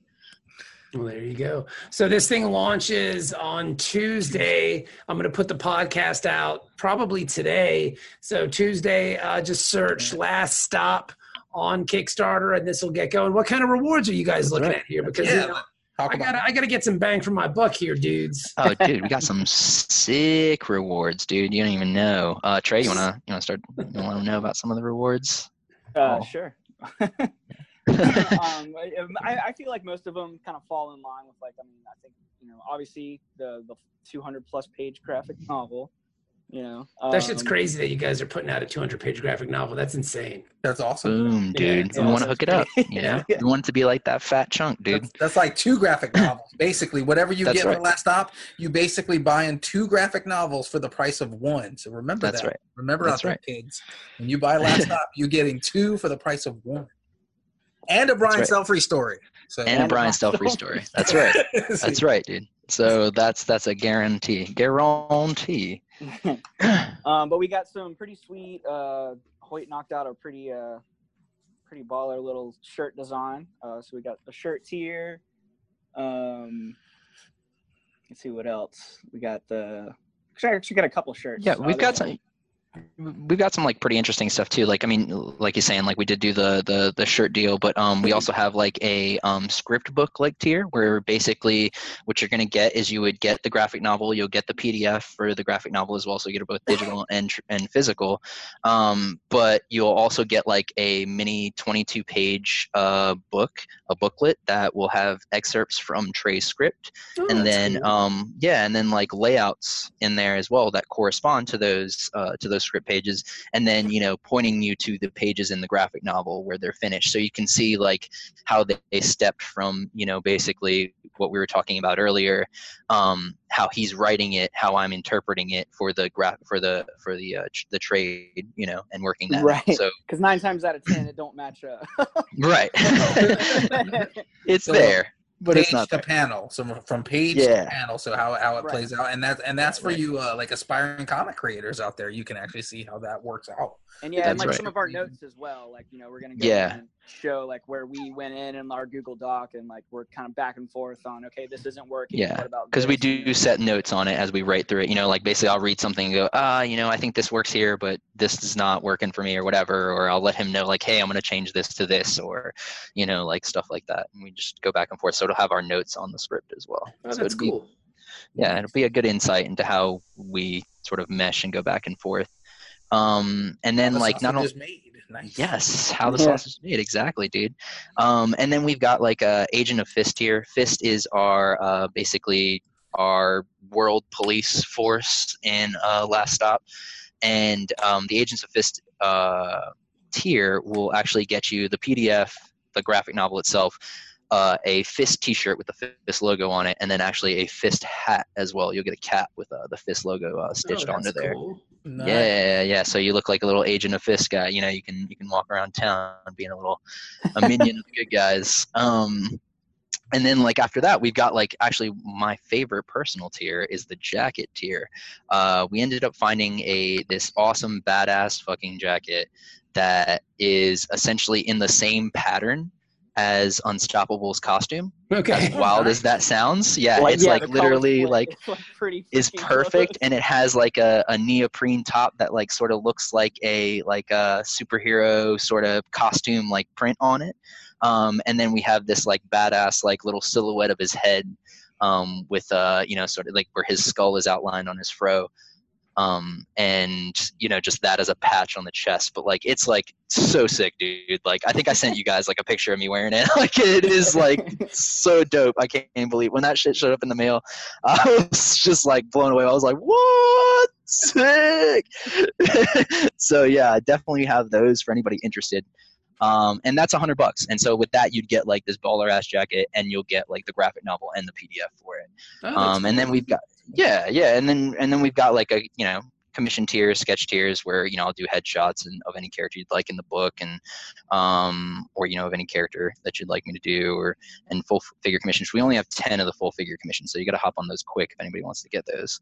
Well, there you go. So this thing launches on Tuesday. I'm going to put the podcast out probably today. So Tuesday, uh, just search "Last Stop" on Kickstarter, and this will get going. What kind of rewards are you guys looking at here? Because Yeah, you know, I about got I got to get some bang for my buck here, dudes. oh dude we got some sick rewards dude you don't even know uh trey you want to you want to start you want to let them know about some of the rewards Uh, Oh. Sure. um, I, I feel like most of them kind of fall in line with like I mean I think you know obviously the the 200 plus page graphic novel, you know That shit's um, crazy that you guys are putting out a 200 page graphic novel. That's insane. that's awesome. Boom, Yeah, dude. it's we want to hook it up. You Yeah. know, we want it to be like that fat chunk, dude. That's, that's like two graphic novels. Basically, whatever you That's get right. for Last Stop, you basically buying two graphic novels for the price of one. So remember That's that. right. Remember That's out there, kids. When you buy Last Stop, you're getting two for the price of one. And a Brian right. Stelfreeze story. So And a And Brian a Stelfreeze Brian story. That's right. That's right, dude. So that's that's a guarantee. Guarantee. um, but we got some pretty sweet. Uh, Hoyt knocked out a pretty, uh, pretty baller little shirt design. Uh, so we got the shirts here. Um, let's see what else we got. The actually, I actually got a couple shirts. Yeah, Uh, we've got some. We've got some like pretty interesting stuff too. Like I mean, like you're saying, like we did do the the the shirt deal, but um, we also have like a um script book like tier where basically what you're gonna get is you would get the graphic novel, you'll get the PDF for the graphic novel as well, so you get it both digital and tr- and physical. Um, but you'll also get like a mini 22 page uh book, a booklet that will have excerpts from Trey's script Oh, and then cool. um yeah and then like layouts in there as well that correspond to those uh, to those script pages and then you know pointing you to the pages in the graphic novel where they're finished so you can see like how they, they stepped from you know basically what we were talking about earlier um how he's writing it how i'm interpreting it for the graph for the for the uh, tr- the trade you know and working that out. Right. so because nine times out of ten it don't match up. right it's So, there but page it's not to there. panel. So from page Yeah. to panel. So how, how it Right. plays out. And that's and that's for Right. you uh, like aspiring comic creators out there. You can actually see how that works out. And yeah, and like right. some of our notes as well. Like you know, we're gonna go Yeah. In and show like where we went in in our Google Doc, and like we're kind of back and forth on okay, this isn't working. Yeah, because we do set notes on it as we write through it. You know, like basically I'll read something and go, ah, you know, I think this works here, but this is not working for me or whatever. Or I'll let him know like, hey, I'm going to change this to this or, you know, like stuff like that. And we just go back and forth. So it'll have our notes on the script as well. Oh, so that's it'll be, cool. yeah, it'll be a good insight into how we sort of mesh and go back and forth. Um, and then How the like not sausage only is made. Nice. Yes, how the Yeah. sausage is made, exactly, dude. Um, and then we've got like a agent of Fist here. Fist is our uh, basically our world police force in uh, Last Stop, and um, the Agents of Fist uh, tier will actually get you the PDF, the graphic novel itself. Uh, a fist T-shirt with the fist logo on it, and then actually a fist hat as well. You'll get a cap with uh, the fist logo uh, stitched oh, onto there. Cool. Nice. Yeah, yeah. So you look like a little agent of Fist guy. You know, you can you can walk around town being a little a minion of the good guys. Um, and then like after that we've got like actually my favorite personal tier is the jacket tier uh, we ended up finding a this awesome badass fucking jacket that is essentially in the same pattern as unstoppable's costume. Okay. as wild as that sounds yeah Like, it's yeah, like literally like is, like, pretty is perfect close. and it has like a, a neoprene top that like sort of looks like a like a superhero sort of costume like print on it. Um, and then we have this like badass like little silhouette of his head um, with uh you know sort of like where his skull is outlined on his fro um, and you know just that as a patch on the chest but like it's like so sick dude. Like i think i sent you guys like a picture of me wearing it. Like it is like so dope. I can't believe when that shit showed up in the mail i was just like blown away. I was like what? Sick. So yeah I definitely have those for anybody interested. Um, and that's a hundred bucks. And so with that you'd get like this baller ass jacket and you'll get like the graphic novel and the pdf for it. Oh, um, and then we've got yeah yeah and then and then we've got like a you know commission tiers sketch tiers where you know i'll do headshots and of any character you'd like in the book and um or you know of any character that you'd like me to do or and full figure commissions. We only have 10 of the full figure commissions so you got to hop on those quick if anybody wants to get those.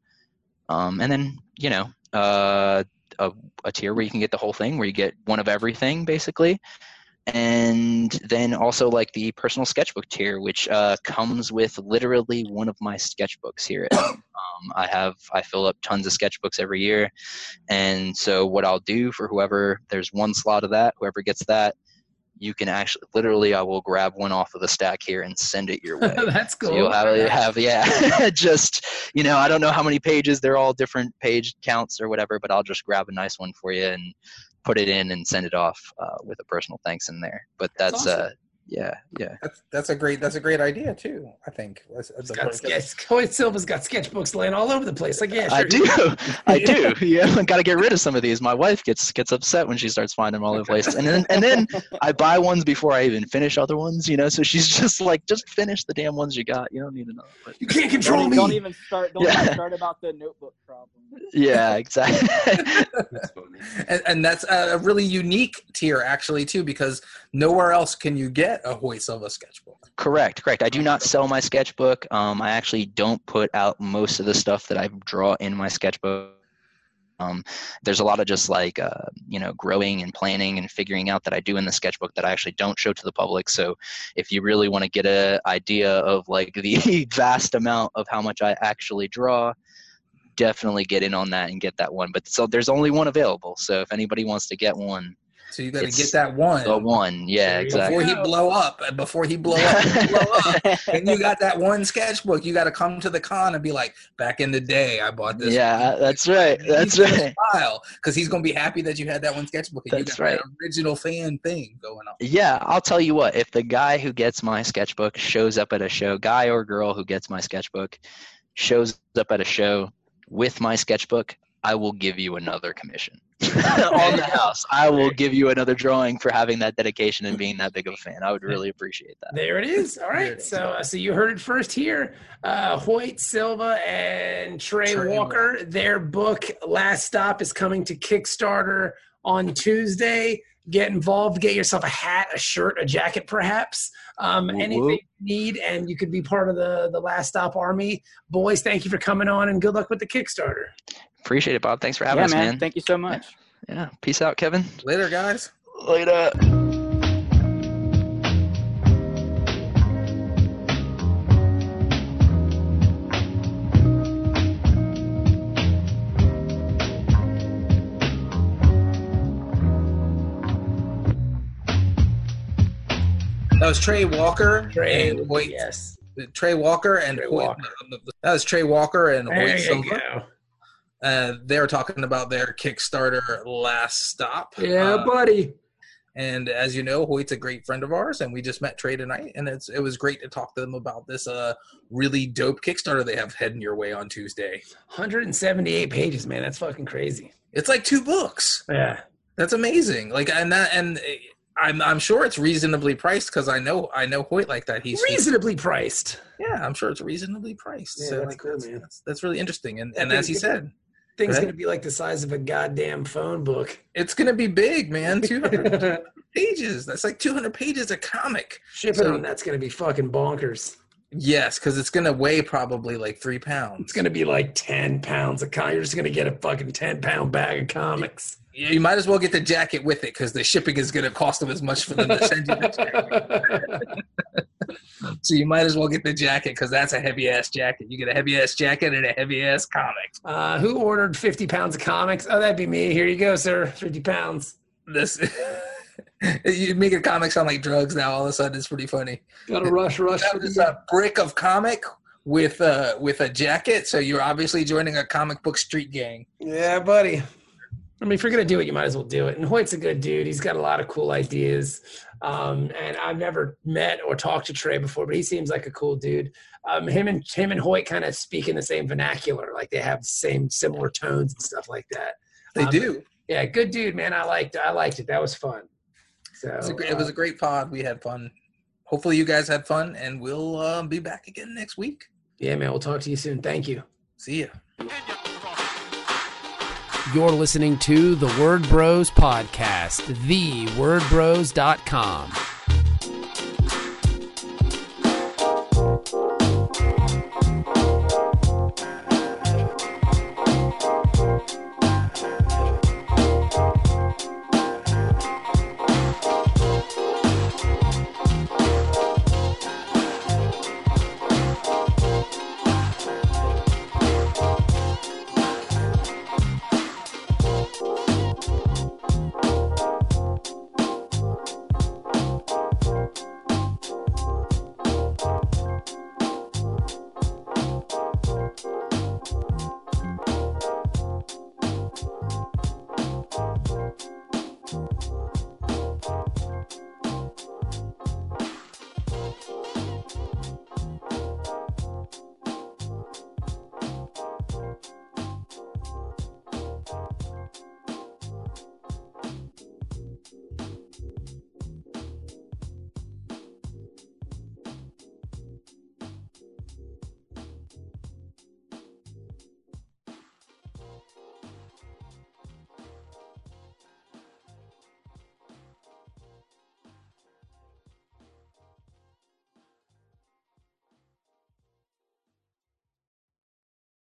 Um and then you know uh a, a tier where you can get the whole thing where you get one of everything basically and then also like the personal sketchbook tier which uh, comes with literally one of my sketchbooks here um, i have i fill up tons of sketchbooks every year and so what i'll do for whoever there's one slot of that whoever gets that you can actually literally i will grab one off of the stack here and send it your way that's cool. so you'll have, you have yeah, just you know, I don't know how many pages. They're all different page counts or whatever, but I'll just grab a nice one for you and put it in and send it off uh, with a personal thanks in there. But That's that's, awesome. Yeah, yeah. That's that's a great that's a great idea too. I think. That's- that's got sketch. Hoyt Silva's got sketchbooks laying all over the place. Like, yeah, sure. I do, I do. Yeah, I got to get rid of some of these. My wife gets gets upset when she starts finding them all over the place, and then and then I buy ones before I even finish other ones. You know, so she's just like, just finish the damn ones you got. You don't need another. But You can't Don't, control me. don't even start. Don't Yeah. even start about the notebook problem. yeah, exactly. And, and that's a really unique tier actually too because nowhere else can you get a Hoyt Silva sketchbook. Correct, correct. I do not sell my sketchbook. Um, I actually don't put out most of the stuff that I draw in my sketchbook. Um, there's a lot of just like uh, you know growing and planning and figuring out that I do in the sketchbook that I actually don't show to the public. So if you really want to get an idea of like the vast amount of how much I actually draw, definitely get in on that and get that one. But so there's only one available. So if anybody wants to get one, So you got to get that one the one, yeah, There exactly. before he blow up. Before he blow up, blow up. and you got that one sketchbook. You got to come to the con and be like, back in the day, I bought this. Yeah, that's right. That's right. Because he's gonna be happy that you had that one sketchbook. And That's you got right. That original fan thing going on. Yeah, I'll tell you what. If the guy who gets my sketchbook shows up at a show, guy or girl who gets my sketchbook shows up at a show with my sketchbook, I will give you another commission on the house. I will give you another drawing for having that dedication and being that big of a fan. I would really appreciate that. There it is. All There right. it is. So, uh, so you heard it first here. Uh, Hoyt Silva and Trey, Trey Walker. Their book "Last Stop" is coming to Kickstarter on Tuesday. Get involved. Get yourself a hat, a shirt, a jacket, perhaps. Um, Whoop, anything whoop. you need, and you could be part of the the Last Stop Army. Boys, thank you for coming on, and good luck with the Kickstarter. Appreciate it, Bob. Thanks for having yeah, us, man. man. Thank you so much. Yeah. Peace out, Kevin. Later, guys. Later. That was Trey Walker Trey, and Hoyt. yes. Trey Walker and Trey Hoyt. Walker. That was Trey Walker and There Hoyt you Silva. go. Uh, they're talking about their Kickstarter last stop. Yeah, Uh, buddy. and as you know, Hoyt's a great friend of ours, and we just met Trey tonight, and it's it was great to talk to them about this uh really dope Kickstarter they have heading your way on Tuesday. 178 pages, man. That's fucking crazy. It's like two books. Yeah. That's amazing. Like and that and I'm I'm sure it's reasonably priced because I know I know Hoyt like that. He's Reasonably priced. yeah, I'm sure it's reasonably priced. Yeah, so that's like cool, that's, man. that's that's really interesting. And and as he said, Thing's Right. gonna be like the size of a goddamn phone book. it's gonna be big, man. Two hundred pages. That's like 200 pages of comic. Shipping So- on that's gonna be fucking bonkers. Yes, because it's gonna weigh probably like three pounds. It's gonna be like ten pounds of comics. You're just gonna get a fucking ten pound bag of comics. You might as well get the jacket with it because the shipping is gonna cost them as much for them to send you the jacket. So you might as well get the jacket because that's a heavy ass jacket. You get a heavy ass jacket and a heavy ass comic. uh, who ordered fifty pounds of comics? Oh, that'd be me. Here you go, sir. Fifty pounds. This you make a comic sound like drugs now. All of a sudden, it's pretty funny. Gotta rush, rush. That was a brick of comic with a with a jacket. So you're obviously joining a comic book street gang. Yeah, buddy. I mean, if you're gonna do it, you might as well do it. And Hoyt's a good dude. He's got a lot of cool ideas. Um, and I've never met or talked to Trey before, but he seems like a cool dude. Um, him and him and Hoyt kind of speak in the same vernacular, like they have the same similar tones and stuff like that. They Um, do. Yeah, good dude, man. I liked I liked it. That was fun. So It was, a, great- it was a great pod. We had fun. Hopefully, you guys had fun, and we'll uh, be back again next week. yeah, man. We'll talk to you soon. Thank you. See ya. You're listening to the Word Bros Podcast, thewordbros.com.